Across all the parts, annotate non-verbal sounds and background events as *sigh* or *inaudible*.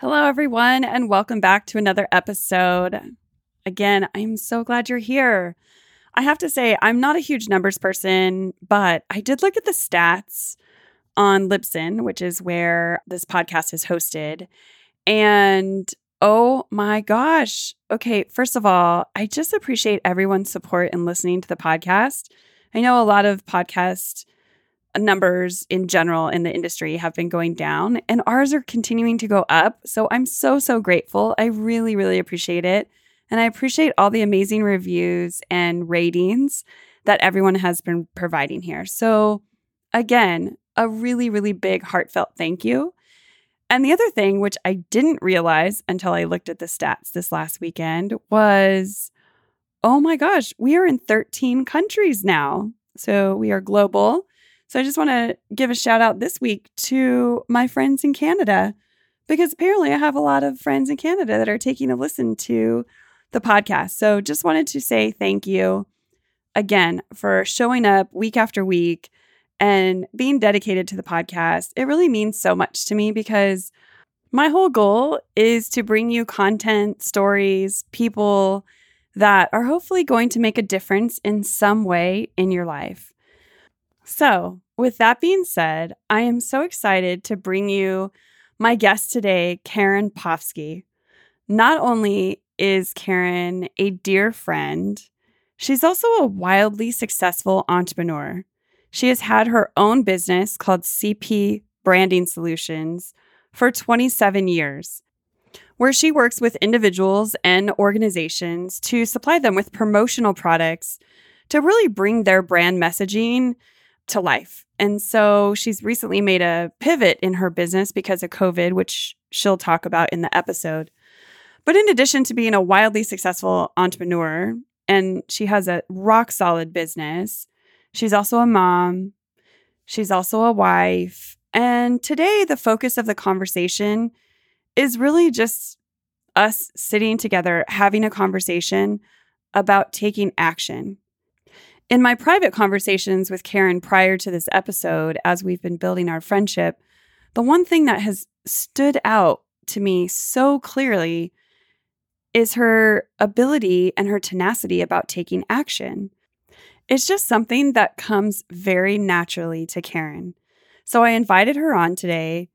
Hello, everyone, and welcome back to another episode. Again, I'm so glad you're here. I have to say, I'm not a huge numbers person, but I did look at the stats on Libsyn, which is where this podcast is hosted. And oh my gosh. Okay, first of all, I just appreciate everyone's support in listening to the podcast. I know a lot of podcast numbers in general in the industry have been going down and ours are continuing to go up. So I'm so, so grateful. I really, really appreciate it. And I appreciate all the amazing reviews and ratings that everyone has been providing here. So, again, a really, really big heartfelt thank you. And the other thing, which I didn't realize until I looked at the stats this last weekend, was oh my gosh, we are in 13 countries now. So we are global. So I just want to give a shout out this week to my friends in Canada because apparently I have a lot of friends in Canada that are taking a listen to the podcast. So just wanted to say thank you again for showing up week after week and being dedicated to the podcast. It really means so much to me because my whole goal is to bring you content, stories, people that are hopefully going to make a difference in some way in your life. So, with that being said, I am so excited to bring you my guest today, Caren Pofsky. Not only is Caren a dear friend, she's also a wildly successful entrepreneur. She has had her own business called CP Branding Solutions for 27 years, where she works with individuals and organizations to supply them with promotional products to really bring their brand messaging to life. And so she's recently made a pivot in her business because of COVID, which she'll talk about in the episode. But in addition to being a wildly successful entrepreneur, and she has a rock solid business, she's also a mom, she's also a wife. And today, the focus of the conversation is really just us sitting together, having a conversation about taking action in my private conversations with Caren prior to this episode, as we've been building our friendship, the one thing that has stood out to me so clearly is her ability and her tenacity about taking action. It's just something that comes very naturally to Caren. So I invited her on today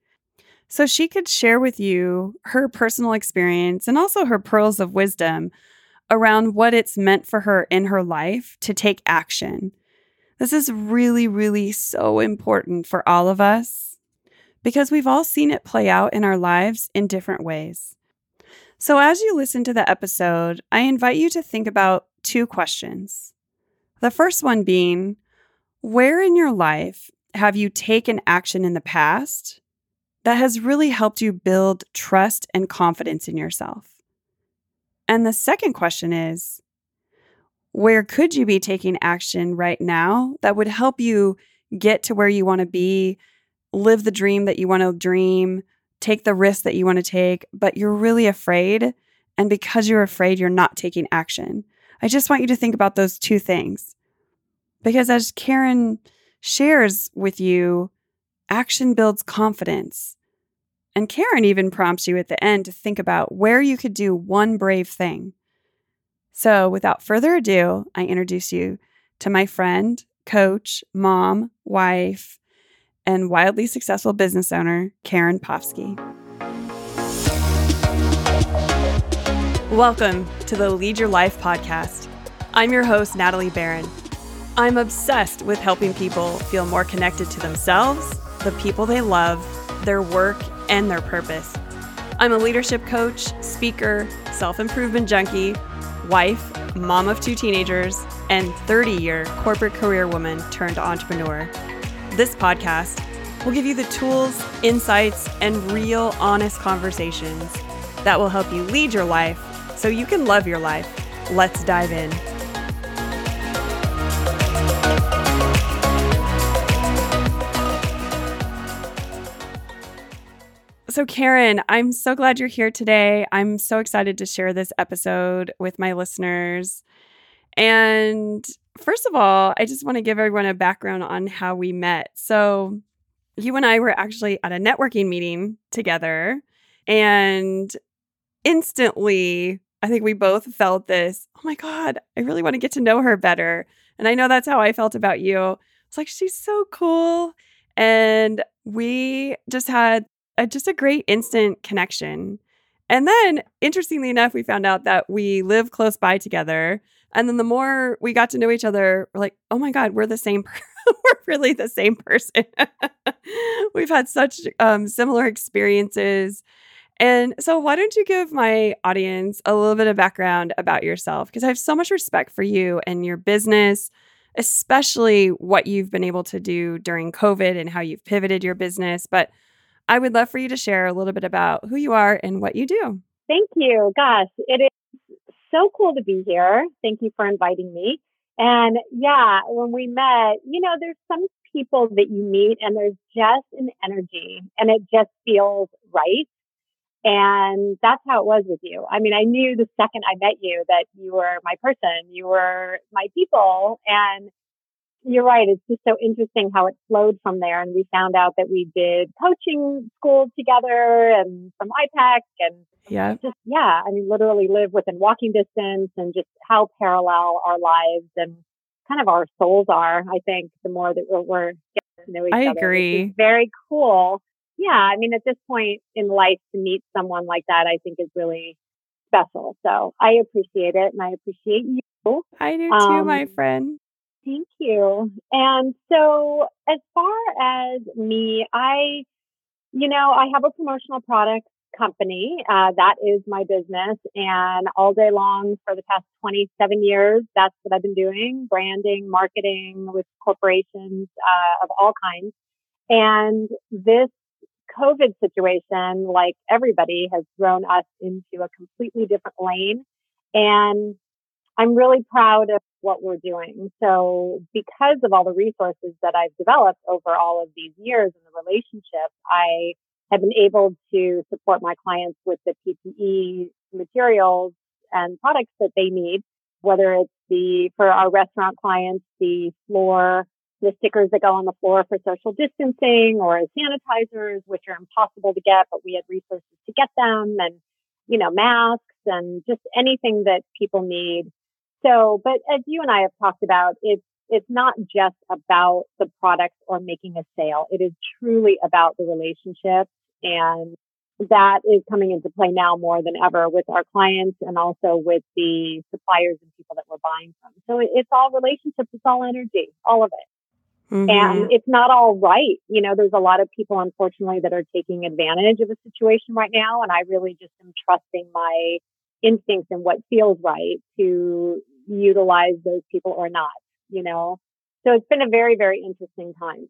so she could share with you her personal experience and also her pearls of wisdom around what it's meant for her in her life to take action. This is really, really so important for all of us because we've all seen it play out in our lives in different ways. So, as you listen to the episode, I invite you to think about two questions. The first one being, where in your life have you taken action in the past that has really helped you build trust and confidence in yourself? And the second question is where could you be taking action right now that would help you get to where you want to be, live the dream that you want to dream, take the risk that you want to take, but you're really afraid. And because you're afraid, you're not taking action. I just want you to think about those two things. Because as Caren shares with you, action builds confidence. And Caren even prompts you at the end to think about where you could do one brave thing. So, without further ado, I introduce you to my friend, coach, mom, wife, and wildly successful business owner, Caren Pofsky. Welcome to the Lead Your Life podcast. I'm your host, Natalie Barron. I'm obsessed with helping people feel more connected to themselves, the people they love, their work, and their purpose. I'm a leadership coach, speaker, self improvement junkie, wife, mom of two teenagers, and 30 year corporate career woman turned entrepreneur. This podcast will give you the tools, insights, and real honest conversations that will help you lead your life so you can love your life. Let's dive in. So, Caren, I'm so glad you're here today. I'm so excited to share this episode with my listeners. And first of all, I just want to give everyone a background on how we met. So, you and I were actually at a networking meeting together, And instantly, I think we both felt this oh my God, I really want to get to know her better. And I know that's how I felt about you. It's like, she's so cool. And we just had a, just a great instant connection. And then, interestingly enough, we found out that we live close by together. And then the more we got to know each other, we're like, oh my God, we're the same. *laughs* we're really the same person. *laughs* We've had such um, similar experiences. And so, why don't you give my audience a little bit of background about yourself? Because I have so much respect for you and your business, especially what you've been able to do during COVID and how you've pivoted your business. But I would love for you to share a little bit about who you are and what you do. Thank you. Gosh, it is so cool to be here. Thank you for inviting me. And yeah, when we met, you know, there's some people that you meet and there's just an energy and it just feels right. And that's how it was with you. I mean, I knew the second I met you that you were my person, you were my people. And you're right. It's just so interesting how it flowed from there. And we found out that we did coaching school together and some IPEC and yeah, just, yeah. I mean, literally live within walking distance and just how parallel our lives and kind of our souls are. I think the more that we're, we're getting to know each I other. agree. Very cool. Yeah. I mean, at this point in life to meet someone like that, I think is really special. So I appreciate it and I appreciate you. I do too, um, my friend. Thank you. And so, as far as me, I, you know, I have a promotional products company. Uh, that is my business. And all day long for the past 27 years, that's what I've been doing branding, marketing with corporations uh, of all kinds. And this COVID situation, like everybody, has thrown us into a completely different lane. And I'm really proud of what we're doing. So because of all the resources that I've developed over all of these years in the relationship, I have been able to support my clients with the PPE materials and products that they need, whether it's the, for our restaurant clients, the floor, the stickers that go on the floor for social distancing or sanitizers, which are impossible to get, but we had resources to get them and, you know, masks and just anything that people need so, but as you and I have talked about, it's it's not just about the product or making a sale. It is truly about the relationship and that is coming into play now more than ever with our clients and also with the suppliers and people that we're buying from. So it's all relationships, it's all energy, all of it. Mm-hmm. And it's not all right. You know, there's a lot of people, unfortunately, that are taking advantage of the situation right now. And I really just am trusting my instincts and what feels right to utilize those people or not, you know? So it's been a very, very interesting time.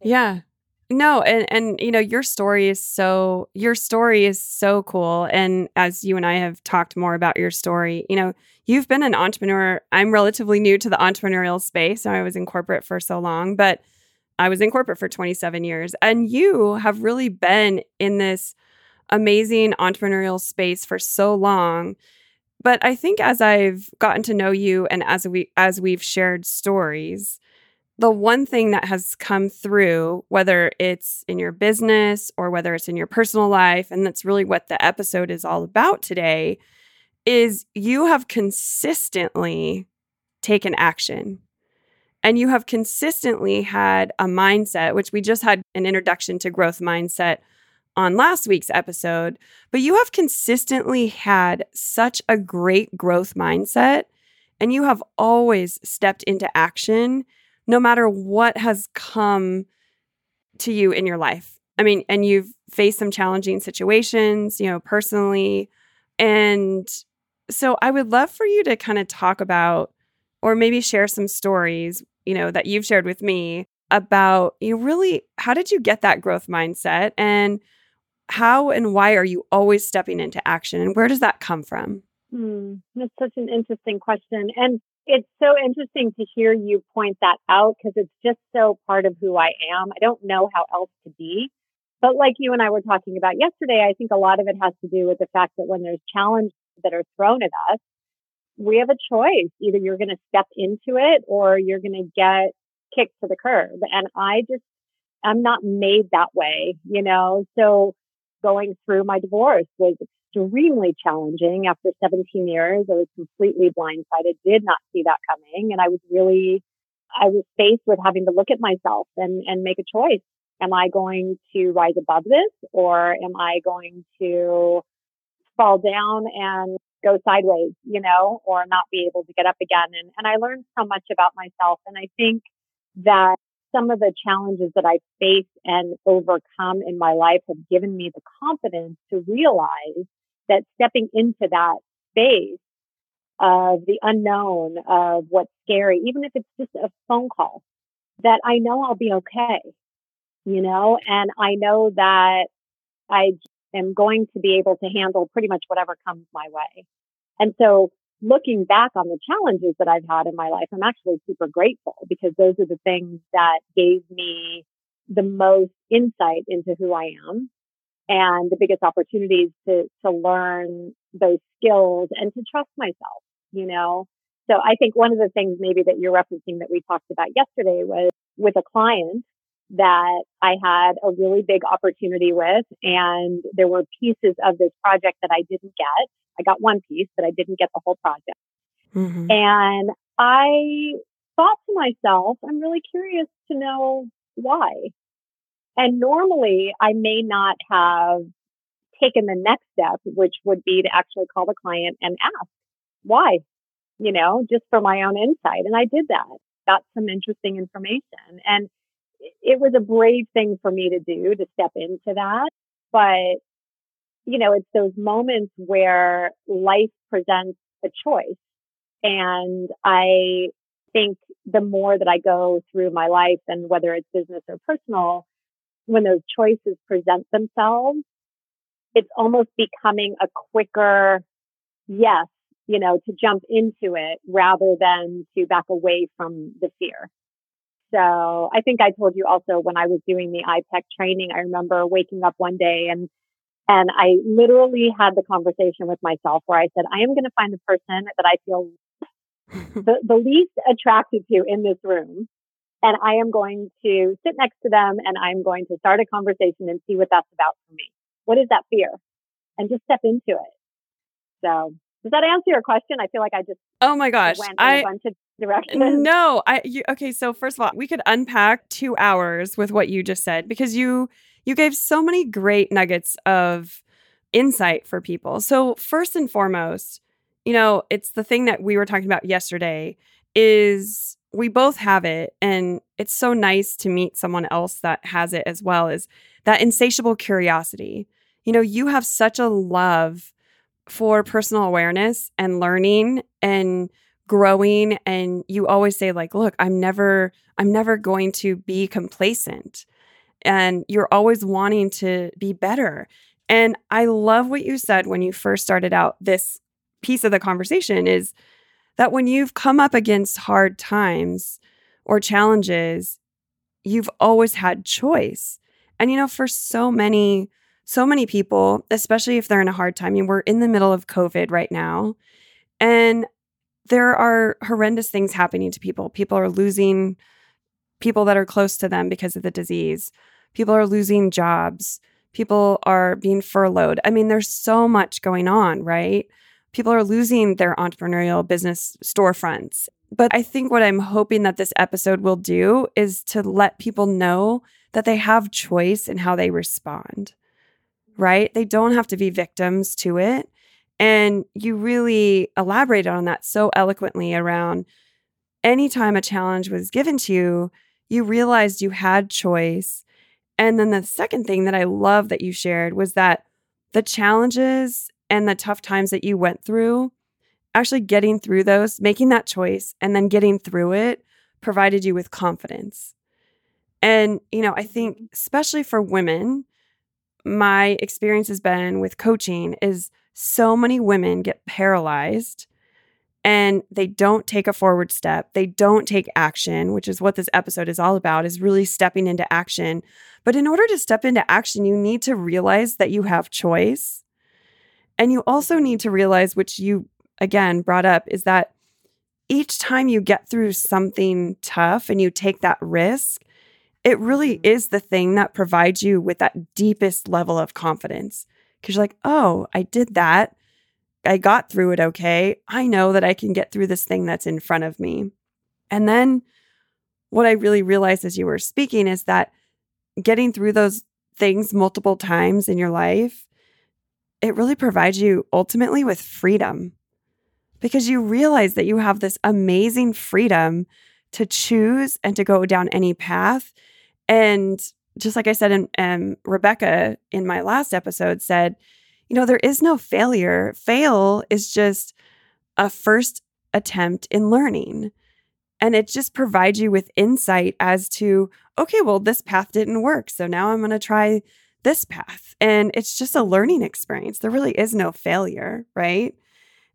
Yeah. No, and and you know your story is so your story is so cool and as you and I have talked more about your story, you know, you've been an entrepreneur. I'm relatively new to the entrepreneurial space. I was in corporate for so long, but I was in corporate for 27 years and you have really been in this amazing entrepreneurial space for so long but I think as I've gotten to know you and as we as we've shared stories, the one thing that has come through, whether it's in your business or whether it's in your personal life, and that's really what the episode is all about today, is you have consistently taken action. And you have consistently had a mindset, which we just had an introduction to growth mindset on last week's episode, but you have consistently had such a great growth mindset and you have always stepped into action no matter what has come to you in your life. I mean, and you've faced some challenging situations, you know, personally. And so I would love for you to kind of talk about or maybe share some stories, you know, that you've shared with me about you really how did you get that growth mindset and how and why are you always stepping into action and where does that come from? Hmm, that's such an interesting question. And it's so interesting to hear you point that out because it's just so part of who I am. I don't know how else to be. But like you and I were talking about yesterday, I think a lot of it has to do with the fact that when there's challenges that are thrown at us, we have a choice. Either you're going to step into it or you're going to get kicked to the curb. And I just, I'm not made that way, you know? So going through my divorce was extremely challenging after 17 years. I was completely blindsided, did not see that coming. And I was really, I was faced with having to look at myself and, and make a choice. Am I going to rise above this or am I going to fall down and go sideways, you know, or not be able to get up again? And, and I learned so much about myself. And I think that some of the challenges that I faced and overcome in my life have given me the confidence to realize that stepping into that space of the unknown, of what's scary, even if it's just a phone call, that I know I'll be okay, you know, and I know that I am going to be able to handle pretty much whatever comes my way. And so looking back on the challenges that I've had in my life, I'm actually super grateful because those are the things that gave me the most insight into who I am and the biggest opportunities to, to learn those skills and to trust myself, you know? So I think one of the things maybe that you're referencing that we talked about yesterday was with a client that I had a really big opportunity with and there were pieces of this project that I didn't get. I got one piece, but I didn't get the whole project. Mm-hmm. And I thought to myself, I'm really curious to know why. And normally I may not have taken the next step, which would be to actually call the client and ask why, you know, just for my own insight. And I did that. Got some interesting information. And it was a brave thing for me to do to step into that. But, you know, it's those moments where life presents a choice. And I think the more that I go through my life and whether it's business or personal, when those choices present themselves, it's almost becoming a quicker yes, you know, to jump into it rather than to back away from the fear. So I think I told you also when I was doing the IPEC training, I remember waking up one day and and I literally had the conversation with myself where I said, I am going to find the person that I feel *laughs* the, the least attracted to in this room and I am going to sit next to them and I'm going to start a conversation and see what that's about for me. What is that fear? And just step into it. So does that answer your question? I feel like I just oh my gosh, went in I, a bunch of *laughs* directions. No, I you, okay. So first of all, we could unpack two hours with what you just said because you you gave so many great nuggets of insight for people. So first and foremost, you know, it's the thing that we were talking about yesterday is we both have it and it's so nice to meet someone else that has it as well is that insatiable curiosity you know you have such a love for personal awareness and learning and growing and you always say like look i'm never i'm never going to be complacent and you're always wanting to be better and i love what you said when you first started out this piece of the conversation is that when you've come up against hard times or challenges, you've always had choice. And you know, for so many, so many people, especially if they're in a hard time, I mean, we're in the middle of COVID right now, and there are horrendous things happening to people. People are losing people that are close to them because of the disease. People are losing jobs. People are being furloughed. I mean, there's so much going on, right? people are losing their entrepreneurial business storefronts. But I think what I'm hoping that this episode will do is to let people know that they have choice in how they respond, right? They don't have to be victims to it. And you really elaborated on that so eloquently around anytime a challenge was given to you, you realized you had choice. And then the second thing that I love that you shared was that the challenges and the tough times that you went through, actually getting through those, making that choice, and then getting through it provided you with confidence. And, you know, I think, mm-hmm. especially for women, my experience has been with coaching is so many women get paralyzed and they don't take a forward step. They don't take action, which is what this episode is all about, is really stepping into action. But in order to step into action, you need to realize that you have choice and you also need to realize, which you again brought up, is that each time you get through something tough and you take that risk, it really mm-hmm. is the thing that provides you with that deepest level of confidence. Cause you're like, oh, I did that. I got through it okay. I know that I can get through this thing that's in front of me. And then what I really realized as you were speaking is that getting through those things multiple times in your life, it really provides you ultimately with freedom because you realize that you have this amazing freedom to choose and to go down any path. And just like I said, and um, Rebecca in my last episode said, you know, there is no failure. Fail is just a first attempt in learning. And it just provides you with insight as to, okay, well, this path didn't work. So now I'm going to try this path. And it's just a learning experience. There really is no failure, right?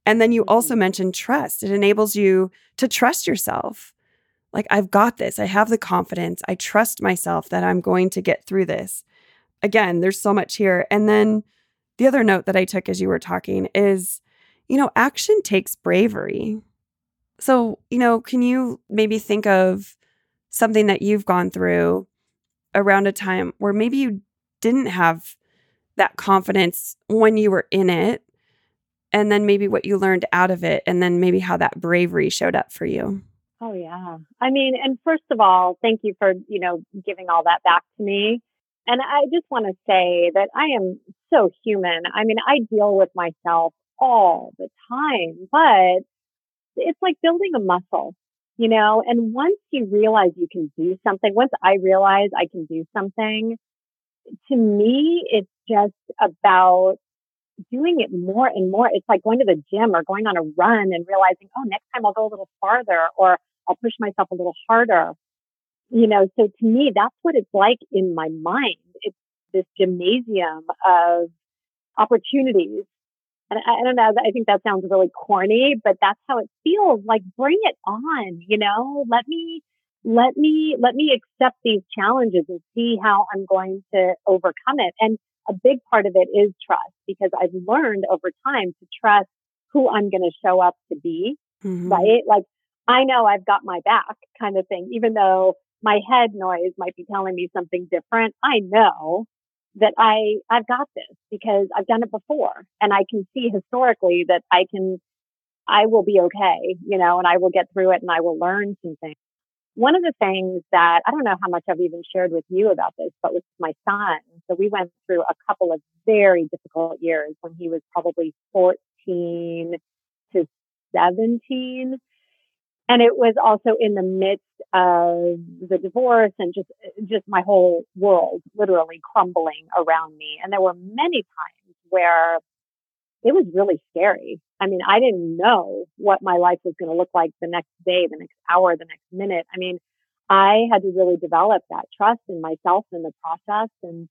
And then you also mm-hmm. mentioned trust. It enables you to trust yourself. Like, I've got this. I have the confidence. I trust myself that I'm going to get through this. Again, there's so much here. And then the other note that I took as you were talking is, you know, action takes bravery. So, you know, can you maybe think of something that you've gone through around a time where maybe you didn't have that confidence when you were in it? And then maybe what you learned out of it, and then maybe how that bravery showed up for you. Oh, yeah. I mean, and first of all, thank you for, you know, giving all that back to me. And I just want to say that I am so human. I mean, I deal with myself all the time, but it's like building a muscle, you know, and once you realize you can do something, once I realize I can do something, to me, it's just about doing it more and more. It's like going to the gym or going on a run and realizing, oh, next time I'll go a little farther or I'll push myself a little harder. You know, so to me, that's what it's like in my mind. It's this gymnasium of opportunities and I, I don't know, I think that sounds really corny, but that's how it feels. Like bring it on, you know, let me, let me, let me accept these challenges and see how I'm going to overcome it. And a big part of it is trust because I've learned over time to trust who I'm going to show up to be, mm-hmm. right? Like I know I've got my back kind of thing, even though my head noise might be telling me something different. I know that I, I've got this because I've done it before and I can see historically that I can, I will be okay, you know, and I will get through it and I will learn some things. One of the things that I don't know how much I've even shared with you about this, but with my son. So we went through a couple of very difficult years when he was probably 14 to 17 and it was also in the midst of the divorce and just just my whole world literally crumbling around me. And there were many times where it was really scary. I mean i didn't know what my life was going to look like the next day the next hour the next minute. I mean i had to really develop that trust in myself in the process. And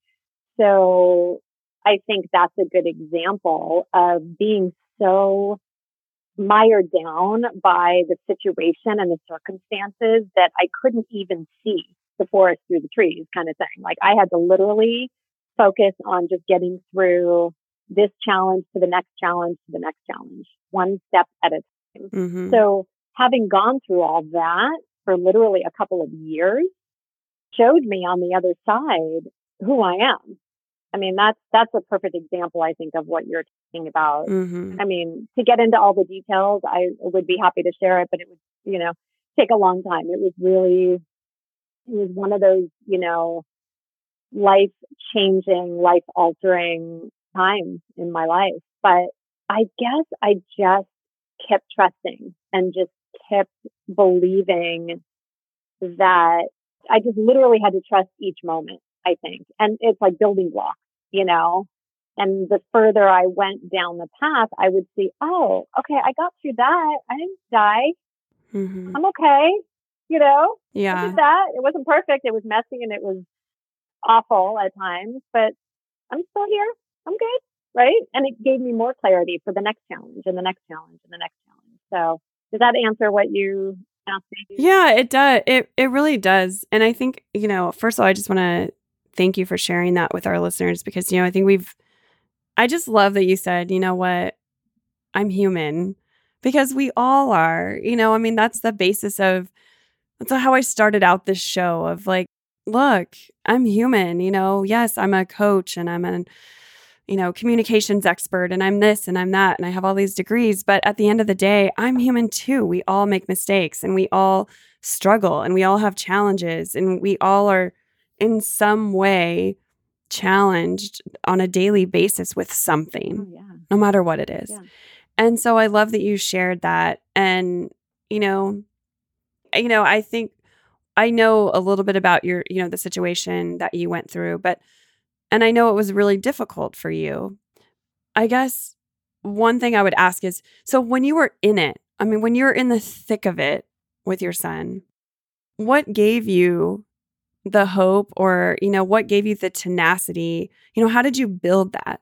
so i think that's a good example of being so mired down by the situation and the circumstances that I couldn't even see the forest through the trees kind of thing. Like I had to literally focus on just getting through this challenge to the next challenge to the next challenge, one step at a time. Mm-hmm. So having gone through all that for literally a couple of years showed me on the other side who I am. I mean, that's, that's a perfect example, I think, of what you're talking about. Mm-hmm. I mean, to get into all the details, I would be happy to share it, but it would, you know, take a long time. It was really, it was one of those, you know, life changing, life altering times in my life. But I guess I just kept trusting and just kept believing that I just literally had to trust each moment, I think. And it's like building blocks you know? And the further I went down the path, I would see, oh, okay, I got through that. I didn't die. Mm-hmm. I'm okay. You know? Yeah. I did that. It wasn't perfect. It was messy and it was awful at times, but I'm still here. I'm good. Right. And it gave me more clarity for the next challenge and the next challenge and the next challenge. So does that answer what you asked me? Yeah, it does. It it really does. And I think, you know, first of all, I just want to thank you for sharing that with our listeners because, you know, I think we've, I just love that you said, you know what, I'm human because we all are. You know, I mean, that's the basis of, that's how I started out this show of like, look, I'm human, you know. Yes, I'm a coach and I'm an you know, communications expert and I'm this and I'm that and I have all these degrees, but at the end of the day, I'm human too. We all make mistakes and we all struggle and we all have challenges and we all are in some way challenged on a daily basis with something, Oh, yeah. no matter what it is. Yeah. And so I love that you shared that. And, you know, you know, I think I know a little bit about your, you know, the situation that you went through, but and I know it was really difficult for you. I guess one thing I would ask is so when you were in it, I mean, when you were in the thick of it with your son, what gave you the hope or, you know, what gave you the tenacity? You know, how did you build that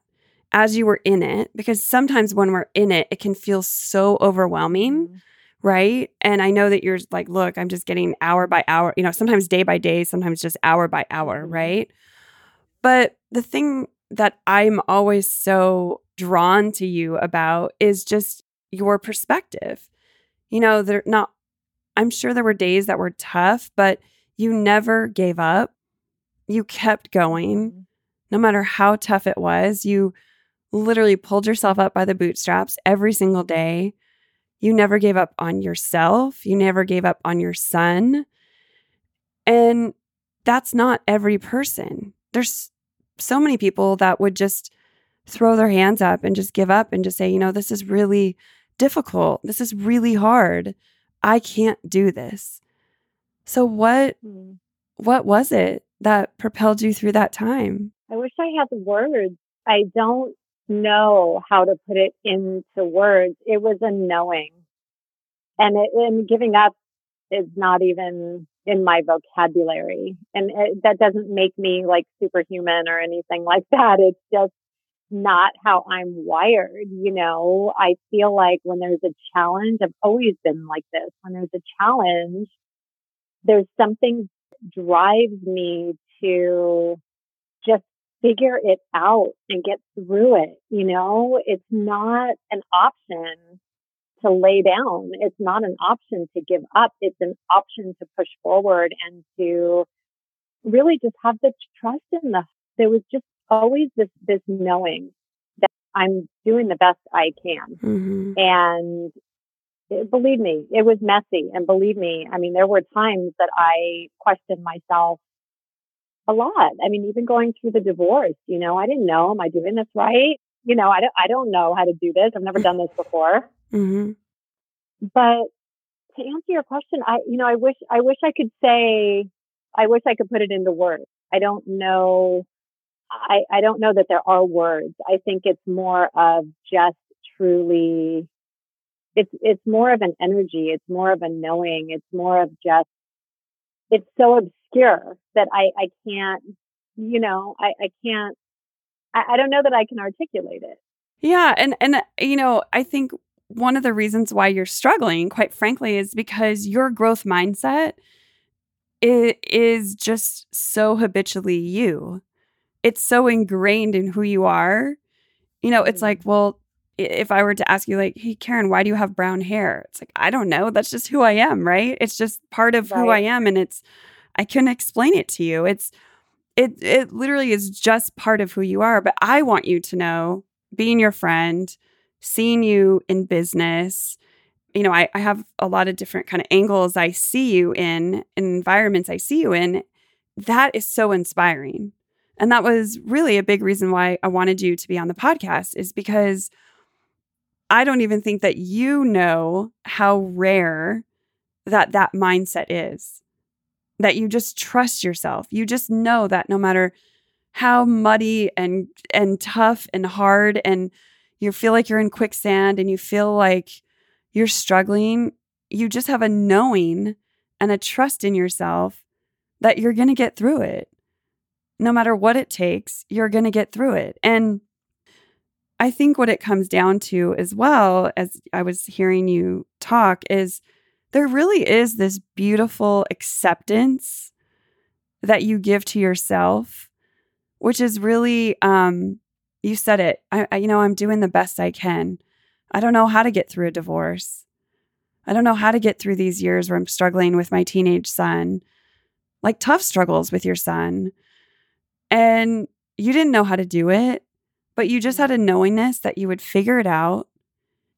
as you were in it? Because sometimes when we're in it, it can feel so overwhelming Mhm. right? And I know that you're like, look, I'm just getting hour by hour, you know, sometimes day by day, sometimes just hour by hour, Mhm. right? But the thing that I'm always so drawn to you about is just your perspective. You know, they're not, I'm sure there were days that were tough, but you never gave up. You kept going Mhm. no matter how tough it was. You literally pulled yourself up by the bootstraps every single day. You never gave up on yourself. You never gave up on your son. And that's not every person. There's so many people that would just throw their hands up and just give up and just say, you know, this is really difficult. This is really hard. I can't do this. So what Mhm. what was it that propelled you through that time? I wish I had the words. I don't know how to put it into words. It was a knowing. And it, and giving up is not even in my vocabulary. And it, that doesn't make me like superhuman or anything *laughs* like that. It's just not how I'm wired. You know, I feel like when there's a challenge, I've always been like this. When there's a challenge, there's something drives me to just figure it out and get through it. You know, it's not an option to lay down. It's not an option to give up. It's an option to push forward and to really just have the trust in the, there was just always this, this knowing that I'm doing the best I can. Mm-hmm. And it- believe me, it was messy. And believe me, I mean, there were times that I questioned myself a lot. I mean, even going through the divorce, you know, I didn't know, am I doing this right? You know, I don't, I don't know how to do this. I've never done this before. *laughs* Mm-hmm. But to answer your question, I, you know, I wish, I wish I could say, I wish I could put it into words. I don't know. I, I don't know that there are words. I think it's more of just truly, it's, it's more of an energy. It's more of a knowing. It's more of just, it's so obscure that I, I can't, you know, I, I can't, I, I don't know that I can articulate it. Yeah, and and uh, you know, I think one of the reasons why you're struggling, quite frankly, is because your growth mindset i- is just so habitually you. It's so ingrained in who you are. You know, it's like, well, i- if I were to ask you like, "Hey Caren, why do you have brown hair?" It's like, I don't know, that's just who I am, right? It's just part of who I am and it's I couldn't explain it to you. It's it it literally is just part of who you are, but I want you to know being your friend, seeing you in business, you know, I, I have a lot of different kind of angles I see you in, and environments I see you in. That is so inspiring. And that was really a big reason why I wanted you to be on the podcast, is because I don't even think that you know how rare that that mindset is. That you just trust yourself. You just know that no matter how muddy and and tough and hard and you feel like you're in quicksand and you feel like you're struggling, you just have a knowing and a trust in yourself that you're going to get through it. No matter what it takes, you're going to get through it. And I think what it comes down to as well as I was hearing you talk is there really is this beautiful acceptance that you give to yourself, which is really, um, you said it. I, I, you know, I'm doing the best I can. I don't know how to get through a divorce. I don't know how to get through these years where I'm struggling with my teenage son. like tough struggles with your son and you didn't know how to do it, but you just had a knowingness that you would figure it out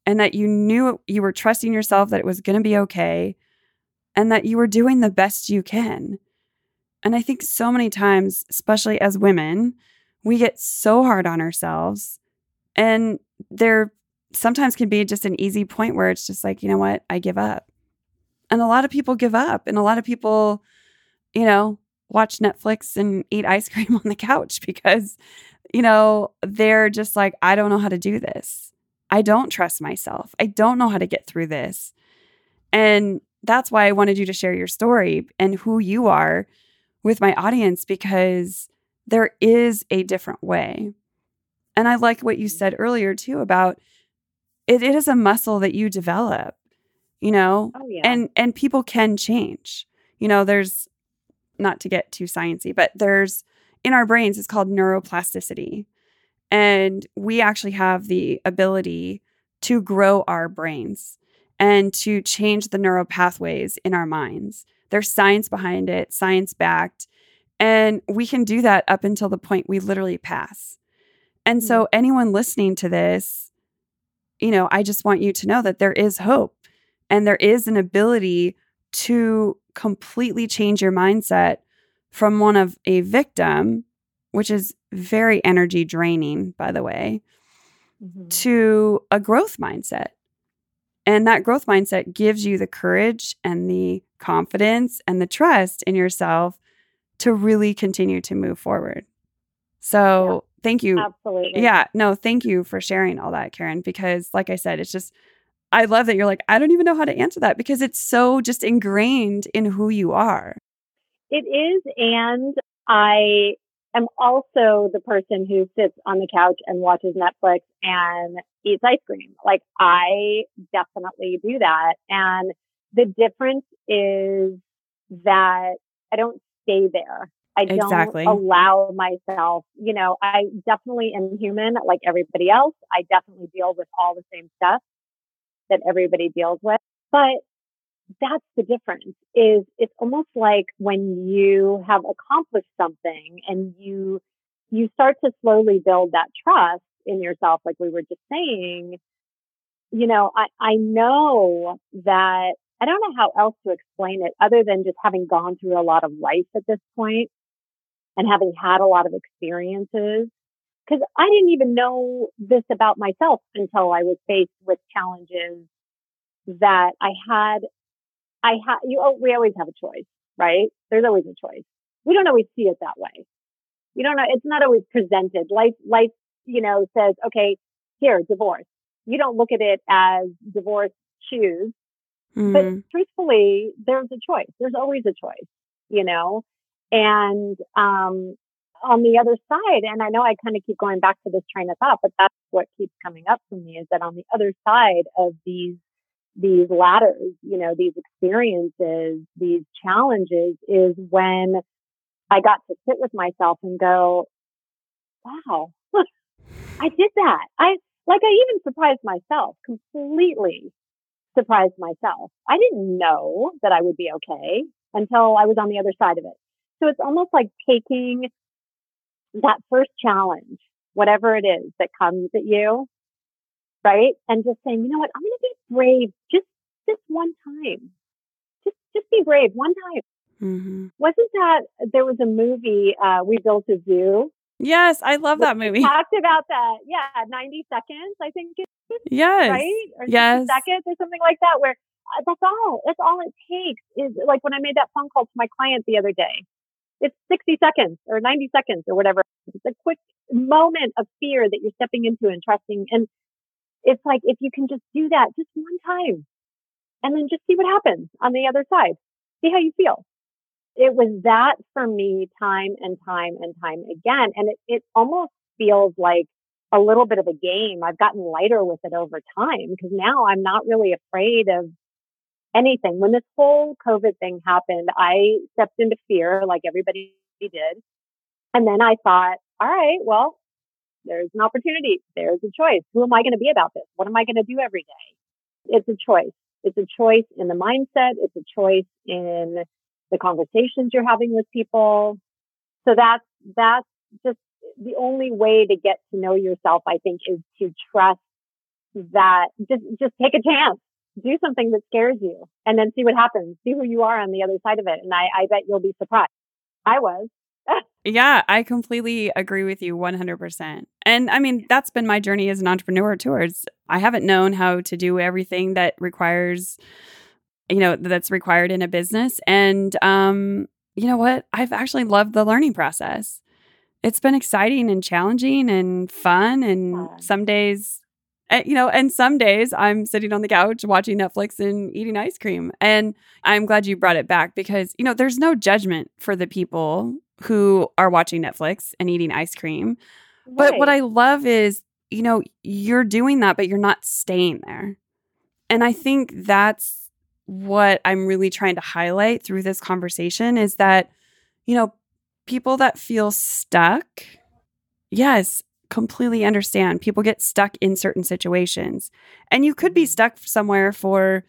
and that you knew you were trusting yourself that it was going to be okay and that you were doing the best you can. And I think so many times, especially as women, we get so hard on ourselves. And there sometimes can be just an easy point where it's just like, you know what, I give up. And a lot of people give up. And a lot of people, you know, watch Netflix and eat ice cream *laughs* on the couch because, you know, they're just like, I don't know how to do this. I don't trust myself. I don't know how to get through this. And that's why I wanted you to share your story and who you are with my audience because there is a different way. And I like what you mm-hmm. said earlier too about it, it is a muscle that you develop, you know, Oh, yeah. and and people can change. You know, there's not to get too sciencey, but there's in our brains it's called neuroplasticity. And we actually have the ability to grow our brains and to change the neural pathways in our minds. There's science behind it, science backed. And we can do that up until the point we literally pass. And so, hmm. anyone listening to this, you know, I just want you to know that there is hope and there is an ability to completely change your mindset from one of a victim, which is very energy draining, by the way, Mhm. to a growth mindset. And that growth mindset gives you the courage and the confidence and the trust in yourself to really continue to move forward. So, thank you. Absolutely. Yeah, no, thank you for sharing all that, Caren, because like I said, it's just, I love that you're like, I don't even know how to answer that because it's so just ingrained in who you are. It is. And I am also the person who sits on the couch and watches Netflix and eats ice cream. Like I definitely do that. And the difference is that I don't stay there. I don't Exactly. allow myself, you know, I definitely am human like everybody else. I definitely deal with all the same stuff that everybody deals with. But that's the difference is it's almost like when you have accomplished something and you you start to slowly build that trust in yourself like we were just saying you know i i know that i don't know how else to explain it other than just having gone through a lot of life at this point and having had a lot of experiences because i didn't even know this about myself until i was faced with challenges that i had I have you. Oh, we always have a choice, right? There's always a choice. We don't always see it that way. You don't know. It's not always presented. Life, life, you know, says, okay, here, divorce. You don't look at it as divorce. Choose, Mhm. but truthfully, there's a choice. There's always a choice, you know. And um, on the other side, and I know I kind of keep going back to this train of thought, but that's what keeps coming up for me is that on the other side of these these ladders, you know, these experiences, these challenges is when I got to sit with myself and go, wow, I did that. I like, I even surprised myself completely surprised myself. I didn't know that I would be okay until I was on the other side of it. So it's almost like taking that first challenge, whatever it is that comes at you, right? And just saying, you know what, I'm going to be brave just this one time. Just just be brave one time. Mhm. Wasn't that there was a movie, uh, We Built a Zoo? Yes, I love that movie. Talked about that. Yeah, 90 seconds, I think it's Yes. right? Or 60 Yes. seconds or something like that, where uh, that's all. That's all it takes is like when I made that phone call to my client the other day. It's 60 seconds or 90 seconds or whatever. It's a quick moment of fear that you're stepping into and trusting. And it's like, if you can just do that just one time and then just see what happens on the other side, see how you feel. It was that for me time and time and time again. And it, it almost feels like a little bit of a game. I've gotten lighter with it over time because now I'm not really afraid of anything. When this whole COVID thing happened, I stepped into fear like everybody did. And then I thought, all right, well, there's an opportunity. There's a choice. Who am I going to be about this? What am I going to do every day? It's a choice. It's a choice in the mindset. It's a choice in the conversations you're having with people. So that's, that's just the only way to get to know yourself, I think, is to trust that just, just take a chance, do something that scares you and then see what happens, see who you are on the other side of it. And I, I bet you'll be surprised. I was. *laughs* yeah, I completely agree with you 100%. And I mean, that's been my journey as an entrepreneur towards I haven't known how to do everything that requires you know that's required in a business and um you know what? I've actually loved the learning process. It's been exciting and challenging and fun and some days eh, you know, and some days I'm sitting on the couch watching Netflix and eating ice cream. And I'm glad you brought it back because, you know, there's no judgment for the people who are watching Netflix and eating ice cream. Right. But what I love is, you know, you're doing that, but you're not staying there. And I think that's what I'm really trying to highlight through this conversation is that, you know, people that feel stuck, yes, completely understand. People get stuck in certain situations. And you could be mm-hmm. stuck somewhere for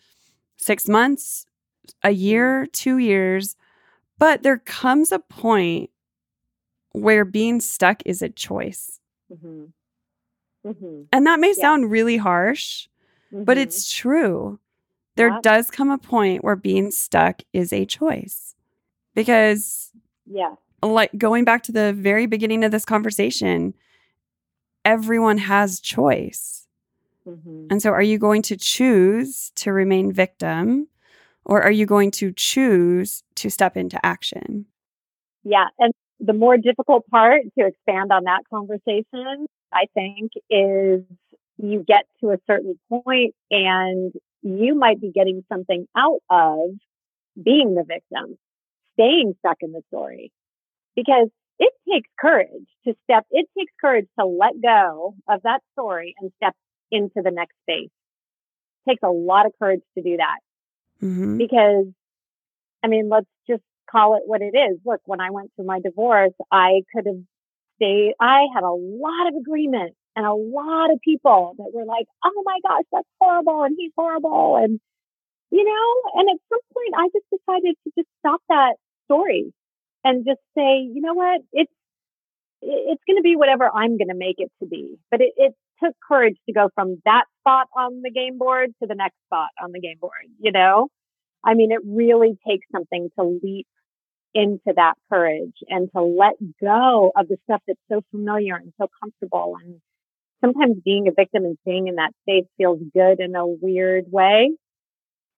six months, a year, two years, but there comes a point where being stuck is a choice. Mm-hmm. Mm-hmm. And that may yeah. sound really harsh, mm-hmm. but it's true. There yeah. does come a point where being stuck is a choice. Because, yeah, like going back to the very beginning of this conversation, everyone has choice. Mm-hmm. And so, are you going to choose to remain victim or are you going to choose to step into action? Yeah. And the more difficult part to expand on that conversation, I think, is you get to a certain point and you might be getting something out of being the victim, staying stuck in the story. Because it takes courage to step, it takes courage to let go of that story and step into the next space. It takes a lot of courage to do that. Mm-hmm. Because, I mean, let's just call it what it is. Look, when I went through my divorce, I could have stayed, I had a lot of agreement and a lot of people that were like, oh my gosh, that's horrible and he's horrible. And, you know, and at some point I just decided to just stop that story and just say, you know what, it's, it's going to be whatever I'm going to make it to be. But it, it took courage to go from that spot on the game board to the next spot on the game board, you know? I mean, it really takes something to leap into that courage and to let go of the stuff that's so familiar and so comfortable. And sometimes being a victim and staying in that space feels good in a weird way,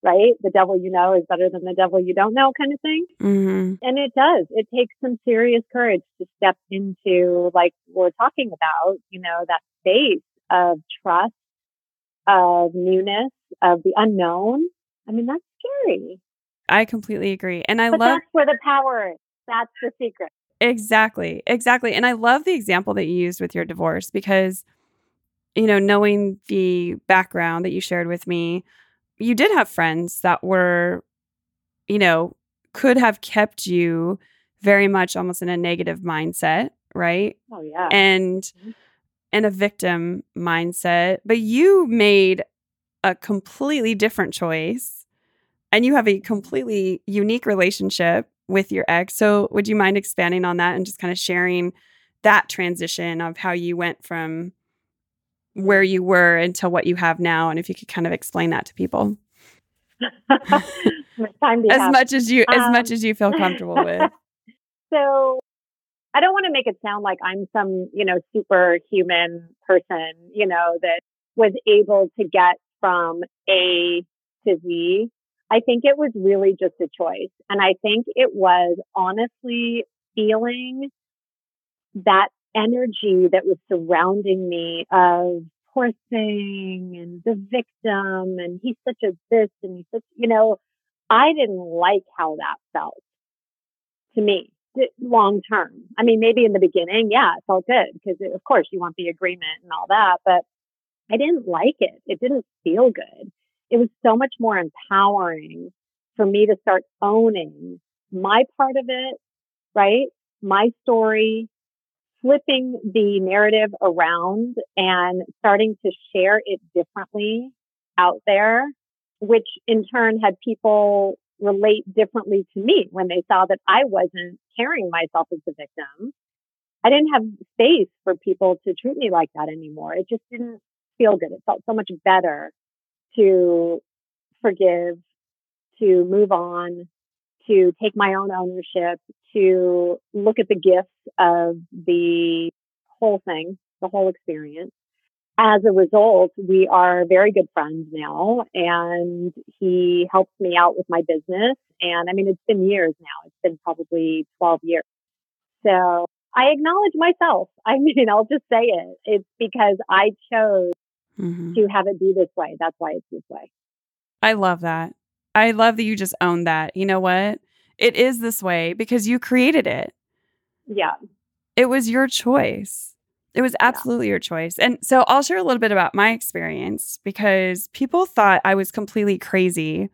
right? The devil you know is better than the devil you don't know kind of thing. Mm-hmm. And it does. It takes some serious courage to step into, like we're talking about, you know, that space of trust, of newness, of the unknown. I mean, that's scary. I completely agree. And I but love that's where the power is. That's the secret. Exactly. Exactly. And I love the example that you used with your divorce because, you know, knowing the background that you shared with me, you did have friends that were, you know, could have kept you very much almost in a negative mindset, right? Oh, yeah. And, mm-hmm and a victim mindset, but you made a completely different choice and you have a completely unique relationship with your ex. So, would you mind expanding on that and just kind of sharing that transition of how you went from where you were until what you have now? And if you could kind of explain that to people. *laughs* as much as you um, as much as you feel comfortable with. *laughs* So I don't want to make it sound like I'm some, you know, superhuman person, you know, that was able to get from A to Z. I think it was really just a choice. And I think it was honestly feeling that energy that was surrounding me of poor thing and the victim and he's such a this and he's such, you know, I didn't like how that felt to me long term. I mean, maybe in the beginning, yeah, it felt good because of course you want the agreement and all that, but I didn't like it. It didn't feel good. It was so much more empowering for me to start owning my part of it, right? My story, flipping the narrative around and starting to share it differently out there, which in turn had people relate differently to me when they saw that I wasn't carrying myself as the victim. I didn't have space for people to treat me like that anymore. It just didn't feel good. It felt so much better to forgive, to move on, to take my own ownership, to look at the gifts of the whole thing, the whole experience. As a result, we are very good friends now, and he helps me out with my business. And I mean, it's been years now. It's been probably 12 years. So I acknowledge myself. *laughs* I mean, I'll just say it. It's because I chose mm-hmm. to have it be this way. That's why it's this way. I love that. I love that you just own that. You know what? It is this way because you created it. Yeah. It was your choice. It was absolutely yeah. your choice. And so I'll share a little bit about my experience because people thought I was completely crazy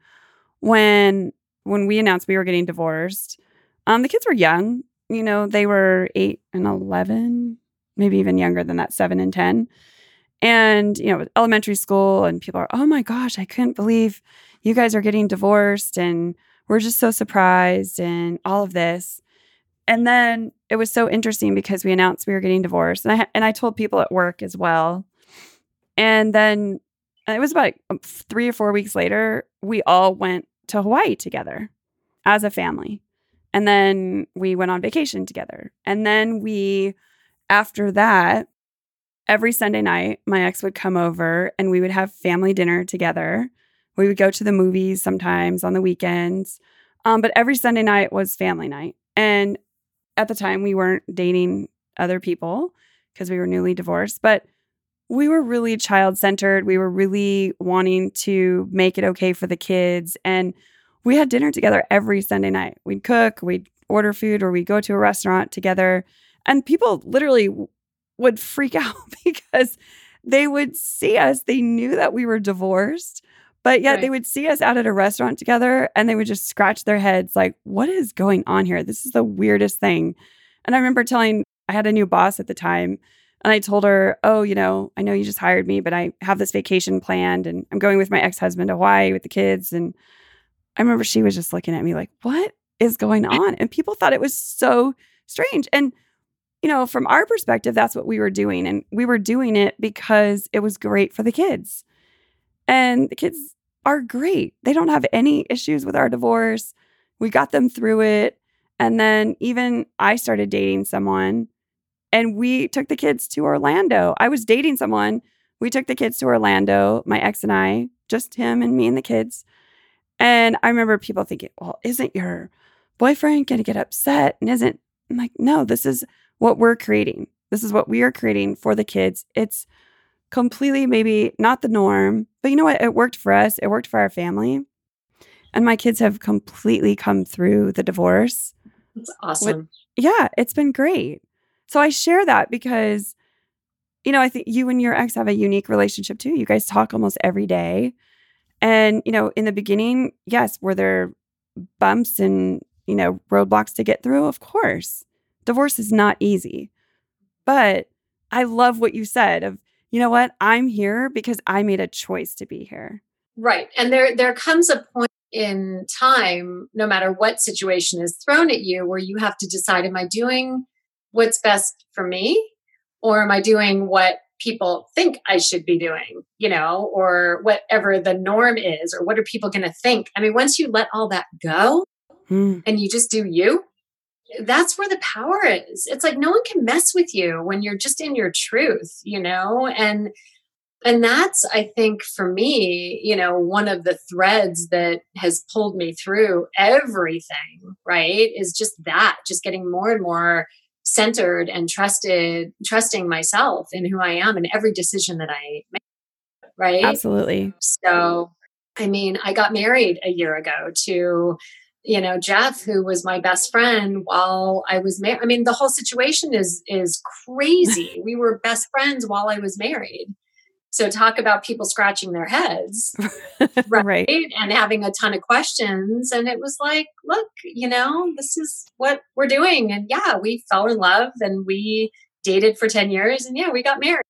when when we announced we were getting divorced. Um the kids were young, you know, they were 8 and 11, maybe even younger than that, 7 and 10 and you know elementary school and people are oh my gosh i couldn't believe you guys are getting divorced and we're just so surprised and all of this. And then it was so interesting because we announced we were getting divorced. And i and i told people at work as well. And then it was about um, 3 or 4 weeks later we all went to hawaii together as a family. And then we went on vacation together. And then we after that every Sunday night, my ex would come over and we would have family dinner together. We would go to the movies sometimes on the weekends. Um, but every Sunday night was family night. And at the time, we weren't dating other people because we were newly divorced, but we were really child centered. We were really wanting to make it okay for the kids. And we had dinner together every Sunday night. We'd cook, we'd order food, or we'd go to a restaurant together. And people literally would freak *laughs* out because they would see us. They knew that we were divorced, but yet right. they would see us out at a restaurant together and they would just scratch their heads like, what is going on here? This is the weirdest thing. And I remember telling, I had a new boss at the time. And I told her, Oh, you know, I know you just hired me, but I have this vacation planned and I'm going with my ex husband to Hawaii with the kids. And I remember she was just looking at me like, What is going *laughs* on? And people thought it was so strange. And you know, from our perspective, that's what we were doing. And we were doing it because it was great for the kids. And the kids are great. They don't have any issues with our divorce. We got them through it. And then even I started dating someone and we took the kids to Orlando. I was dating someone. We took the kids to Orlando, my ex and I, just him and me and the kids. And I remember people thinking, well, isn't your boyfriend going to get upset? And isn't, I'm like, no, this is what we're creating. This is what we are creating for the kids. It's completely maybe not the norm, but you know what? It worked for us, it worked for our family. And my kids have completely come through the divorce. That's awesome. With, yeah, it's been great. So I share that because, you know, I think you and your ex have a unique relationship too. You guys talk almost every day. And, you know, in the beginning, yes, were there bumps and, you know, roadblocks to get through? Of course divorce is not easy. But I love what you said of, you know what? I'm here because I made a choice to be here. Right. And there there comes a point in time no matter what situation is thrown at you where you have to decide am I doing what's best for me or am I doing what people think I should be doing, you know, or whatever the norm is, or what are people going to think? I mean, once you let all that go mm. and you just do you, that's where the power is. It's like no one can mess with you when you're just in your truth, you know? And and that's I think for me, you know, one of the threads that has pulled me through everything, right? Is just that, just getting more and more centered and trusted, trusting myself in who I am and every decision that I make. Right? Absolutely. So I mean, I got married a year ago to you know jeff who was my best friend while i was married i mean the whole situation is is crazy. *laughs* We were best friends while i was married. So talk about people scratching their heads *laughs* right? right? And having a ton of questions. And it was like look you know this is what we're doing. And yeah we fell in love and we dated for 10 years and yeah we got married.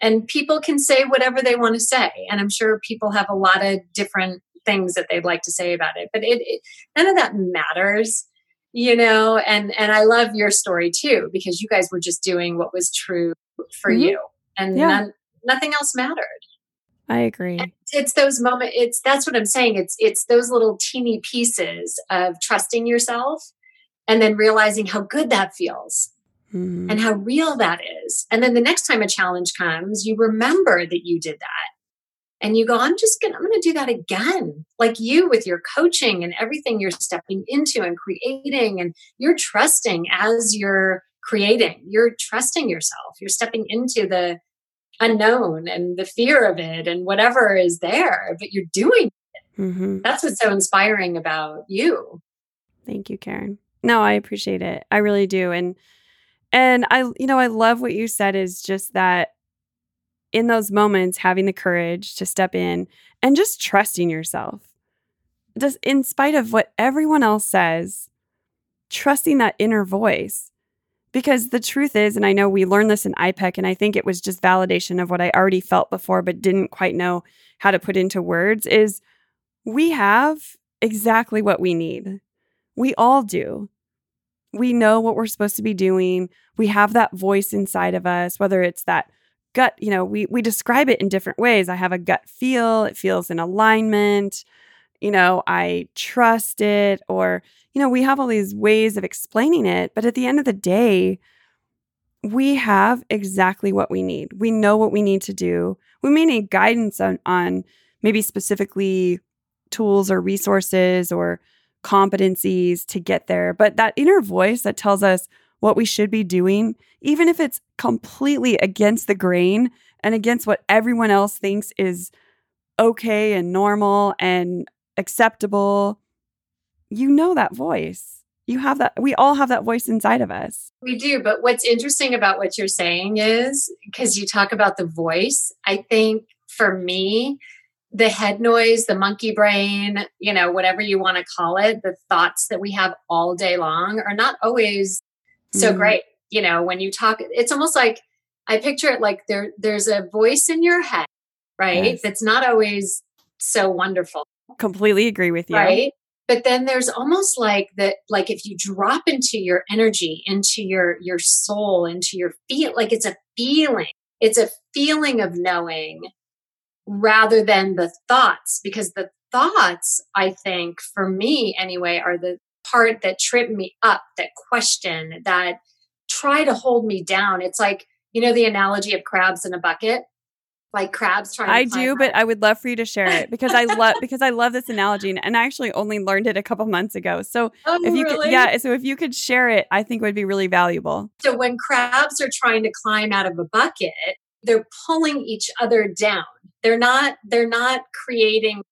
And people can say whatever they want to say. And i'm sure people have a lot of different things that they'd like to say about it. But it, it none of that matters, you know. And and I love your story too because you guys were just doing what was true for mm-hmm. you, and yeah. none, nothing else mattered. I agree. It's those moments. It's that's what I'm saying. It's it's those little teeny pieces of trusting yourself, and then realizing how good that feels, mm-hmm. and how real that is. And then the next time a challenge comes, you remember that you did that, and you go, "I'm just gonna I'm gonna do that again." Like you with your coaching and everything you're stepping into and creating, and you're trusting as you're creating. You're trusting yourself. You're stepping into the unknown and the fear of it and whatever is there, but you're doing it. Mm-hmm. That's what's so inspiring about you. Thank you, Caren. No, I appreciate it. I really do. And and I you know, I love what you said is just that in those moments having the courage to step in and just trusting yourself. Just in spite of what everyone else says, trusting that inner voice because the truth is, and I know we learned this in IPEC, and I think it was just validation of what I already felt before, but didn't quite know how to put into words is we have exactly what we need. We all do. We know what we're supposed to be doing. We have that voice inside of us, whether it's that gut, you know, we we describe it in different ways. I have a gut feel, it feels in alignment you know, I trust it, or, you know, we have all these ways of explaining it. But at the end of the day, we have exactly what we need. We know what we need to do. We may need guidance on, on maybe specifically tools or resources or competencies to get there. But that inner voice that tells us what we should be doing, even if it's completely against the grain and against what everyone else thinks is okay and normal and acceptable. You know that voice. You have that. We all have that voice inside of us. We do. But what's interesting about what you're saying is because you talk about the voice, I think for me, the head noise, the monkey brain, you know, whatever you want to call it, the thoughts that we have all day long are not always so mm. great. You know, when you talk, it's almost like I picture it like there there's a voice in your head, right? Yes. That's not always so wonderful. Completely agree with you. Right. But then there's almost like that, like if you drop into your energy, into your your soul, into your feel, like it's a feeling. It's a feeling of knowing rather than the thoughts, because the thoughts, I think, for me anyway, are the part that trip me up, that question, that try to hold me down. It's like, you know, the analogy of crabs in a bucket like crabs trying to I do, but I would love for you to share it because I love *laughs* because I love this analogy and I actually only learned it a couple months ago. So oh, if you really? could yeah, so if you could share it, I think would be really valuable. So when crabs are trying to climb out of a bucket, they're pulling each other down. They're not they're not creating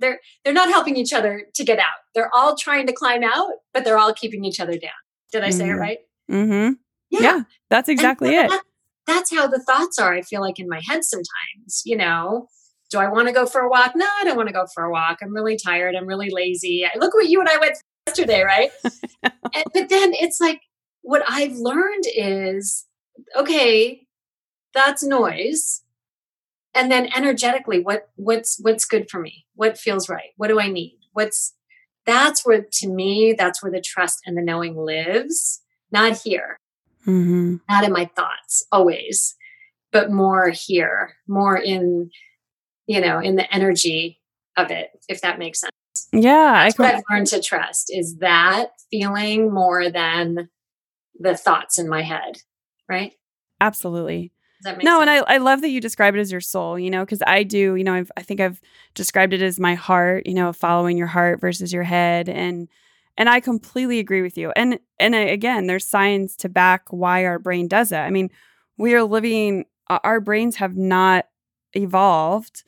they're they're not helping each other to get out. They're all trying to climb out, but they're all keeping each other down. Did I mm-hmm. say it mm-hmm. right? Mhm. Yeah. yeah. that's exactly and it that's how the thoughts are, I feel like in my head sometimes, you know. Do I want to go for a walk? No, I don't want to go for a walk. I'm really tired. I'm really lazy. Look what you and I went yesterday, right? *laughs* and, but then it's like what I've learned is okay, that's noise. And then energetically, what what's what's good for me? What feels right? What do I need? What's that's where to me, that's where the trust and the knowing lives, not here mm-hmm. not in my thoughts always, but more here, more in, you know, in the energy of it, if that makes sense. Yeah. That's I what I've learned to trust is that feeling more than the thoughts in my head. Right. Absolutely. No, sense? and I, I love that you describe it as your soul, you know, because I do, you know, I've, I think I've described it as my heart, you know, following your heart versus your head. And and I completely agree with you. And and again, there's science to back why our brain does it. I mean, we are living our brains have not evolved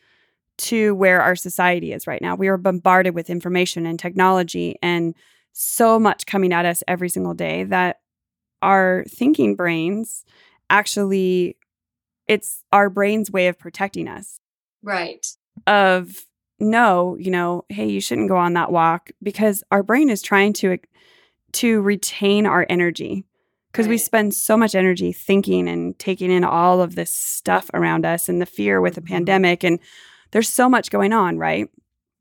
to where our society is right now. We are bombarded with information and technology and so much coming at us every single day that our thinking brains actually it's our brain's way of protecting us. Right. Of no, you know, hey, you shouldn't go on that walk because our brain is trying to to retain our energy because right. we spend so much energy thinking and taking in all of this stuff around us and the fear with the mm-hmm. pandemic and there's so much going on, right?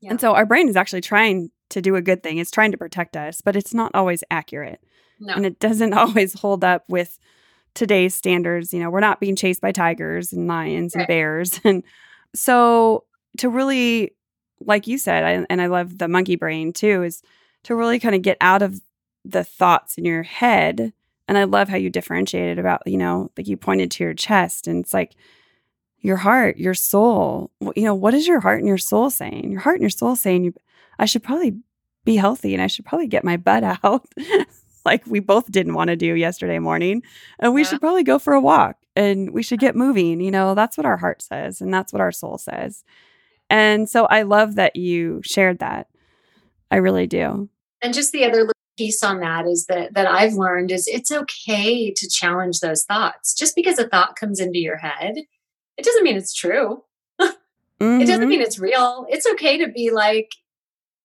Yeah. And so our brain is actually trying to do a good thing. It's trying to protect us, but it's not always accurate. No. And it doesn't *laughs* always hold up with today's standards. You know, we're not being chased by tigers and lions right. and bears. *laughs* And so to really, like you said, I, and I love the monkey brain too, is to really kind of get out of the thoughts in your head. And I love how you differentiated about, you know, like you pointed to your chest and it's like your heart, your soul. You know, what is your heart and your soul saying? Your heart and your soul saying, you, I should probably be healthy and I should probably get my butt *laughs* out. Like we both didn't want to do yesterday morning. And we yeah. should probably go for a walk and we should get moving. You know, that's what our heart says and that's what our soul says. And so I love that you shared that. I really do. And just the other piece on that is that that I've learned is it's okay to challenge those thoughts. Just because a thought comes into your head, it doesn't mean it's true. mm-hmm. *laughs* It doesn't mm-hmm. mean it's real. It's okay to be like,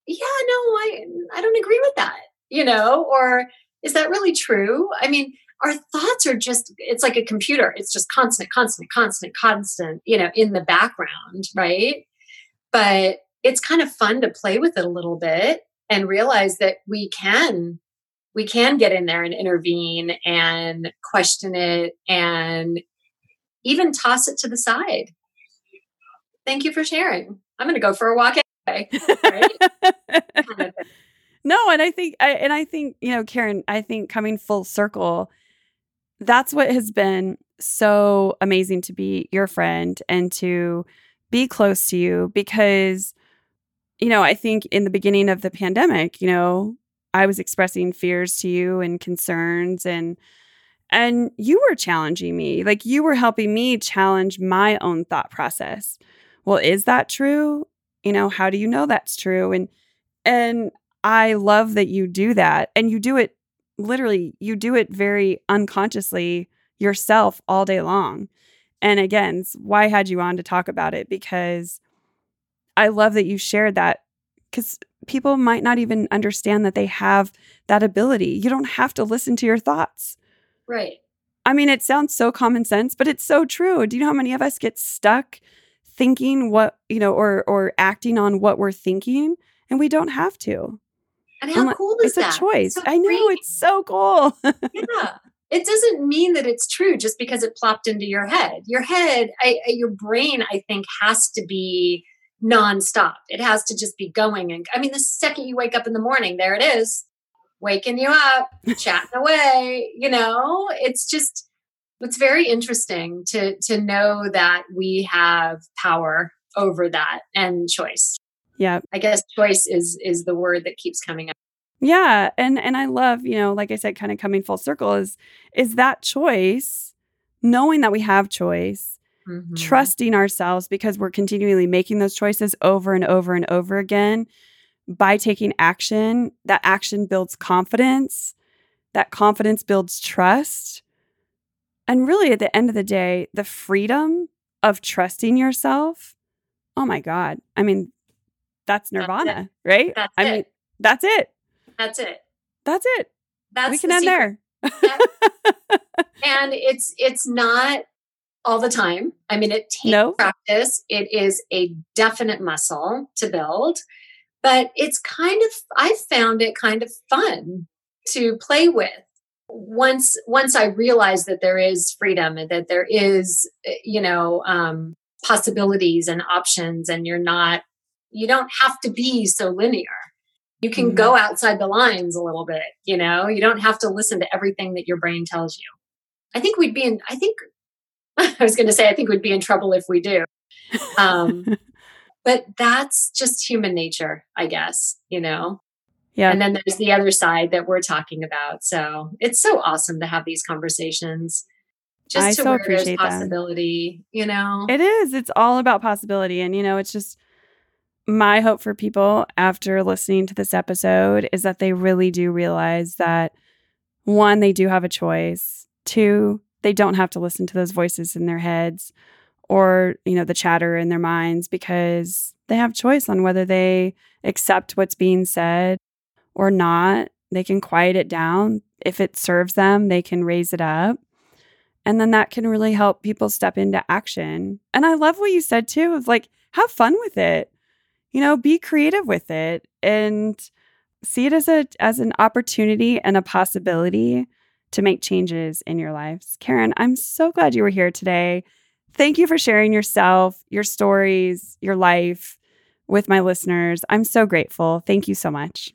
yeah, no, I I don't agree with that. You know, or is that really true? I mean, our thoughts are just it's like a computer. It's just constant, constant, constant, constant, you know, in the background, right? But it's kind of fun to play with it a little bit and realize that we can we can get in there and intervene and question it and even toss it to the side thank you for sharing i'm going to go for a walk anyway right? *laughs* no and i think I, and i think you know caren i think coming full circle that's what has been so amazing to be your friend and to be close to you because you know, I think in the beginning of the pandemic, you know, I was expressing fears to you and concerns and and you were challenging me. Like you were helping me challenge my own thought process. Well, is that true? You know, how do you know that's true? And and I love that you do that and you do it literally you do it very unconsciously yourself all day long. And again, why I had you on to talk about it because I love that you shared that because people might not even understand that they have that ability. You don't have to listen to your thoughts. Right. I mean, it sounds so common sense, but it's so true. Do you know how many of us get stuck thinking what, you know, or or acting on what we're thinking and we don't have to. And how cool is it's that? It's a choice. So I know it's so cool. yeah. *laughs* It doesn't mean that it's true just because it plopped into your head. Your head, I, your brain, I think, has to be nonstop. It has to just be going. And I mean, the second you wake up in the morning, there it is, waking you up, *laughs* chatting away. You know, it's just it's very interesting to to know that we have power over that and choice. Yeah. I guess choice is is the word that keeps coming up. Yeah, and and I love, you know, like I said kind of coming full circle is is that choice knowing that we have choice mm-hmm. trusting ourselves because we're continually making those choices over and over and over again by taking action. That action builds confidence, that confidence builds trust. And really, at the end of the day, the freedom of trusting yourself oh my God. I mean, that's nirvana, that's right? That's I it. mean, that's it. That's it. That's it. That's we can end secret. there. *laughs* and it's it's not all the time. I mean, it takes no. practice. It is a definite muscle to build, but it's kind of, I found it kind of fun to play with. Once, once I realized that there is freedom and that there is, eh, you know, um, possibilities and options, and you're not, you don't have to be so linear. You can mm-hmm. go outside the lines a little bit, you know, you don't have to listen to everything that your brain tells you. I think we'd be in, I think *laughs* I was going to say, I think we'd be in trouble if we do. Um, *laughs* but that's just human nature, I guess, you know? Yeah. And then there's the other side that we're talking about. So it's so awesome to have these conversations. Just I to so where there's possibility, that. you know? It is. It's all about possibility. And, you know, it's just my hope for people after listening to this episode is that they really do realize that one, they do have a choice. Two, they don't have to listen to those voices in their heads or you know the chatter in their minds because they have choice on whether they accept what's being said or not. They can quiet it down. If it serves them they can raise it up. And then that can really help people step into action. And i love what you said too of like have fun with it you know, be creative with it and see it as a as an opportunity and a possibility to make changes in your lives. Caren, I'm so glad you were here today. Thank you for sharing yourself, your stories, your life with my listeners. I'm so grateful. Thank you so much.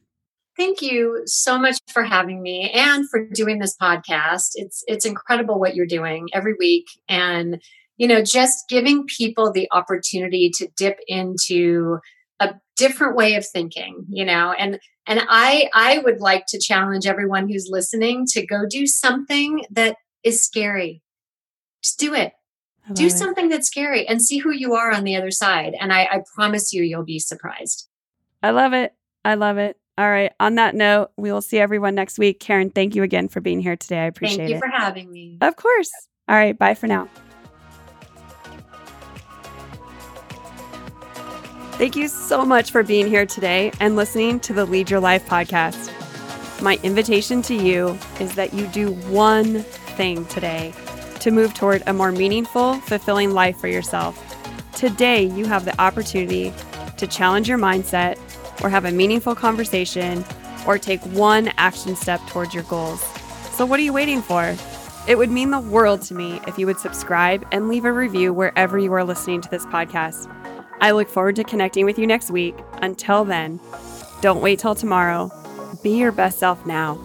Thank you so much for having me and for doing this podcast. It's it's incredible what you're doing every week and you know just giving people the opportunity to dip into different way of thinking, you know. And and I I would like to challenge everyone who's listening to go do something that is scary. Just do it. Do it. something that's scary and see who you are on the other side. And I, I promise you, you'll be surprised. I love it. I love it. All right. On that note, we will see everyone next week. Caren, thank you again for being here today. I appreciate it. Thank you it. for having me. Of course. All right. Bye for now. Thank you so much for being here today and listening to the Lead Your Life podcast. My invitation to you is that you do one thing today to move toward a more meaningful, fulfilling life for yourself. Today, you have the opportunity to challenge your mindset or have a meaningful conversation or take one action step towards your goals. So, what are you waiting for? It would mean the world to me if you would subscribe and leave a review wherever you are listening to this podcast. I look forward to connecting with you next week. Until then, don't wait till tomorrow. Be your best self now.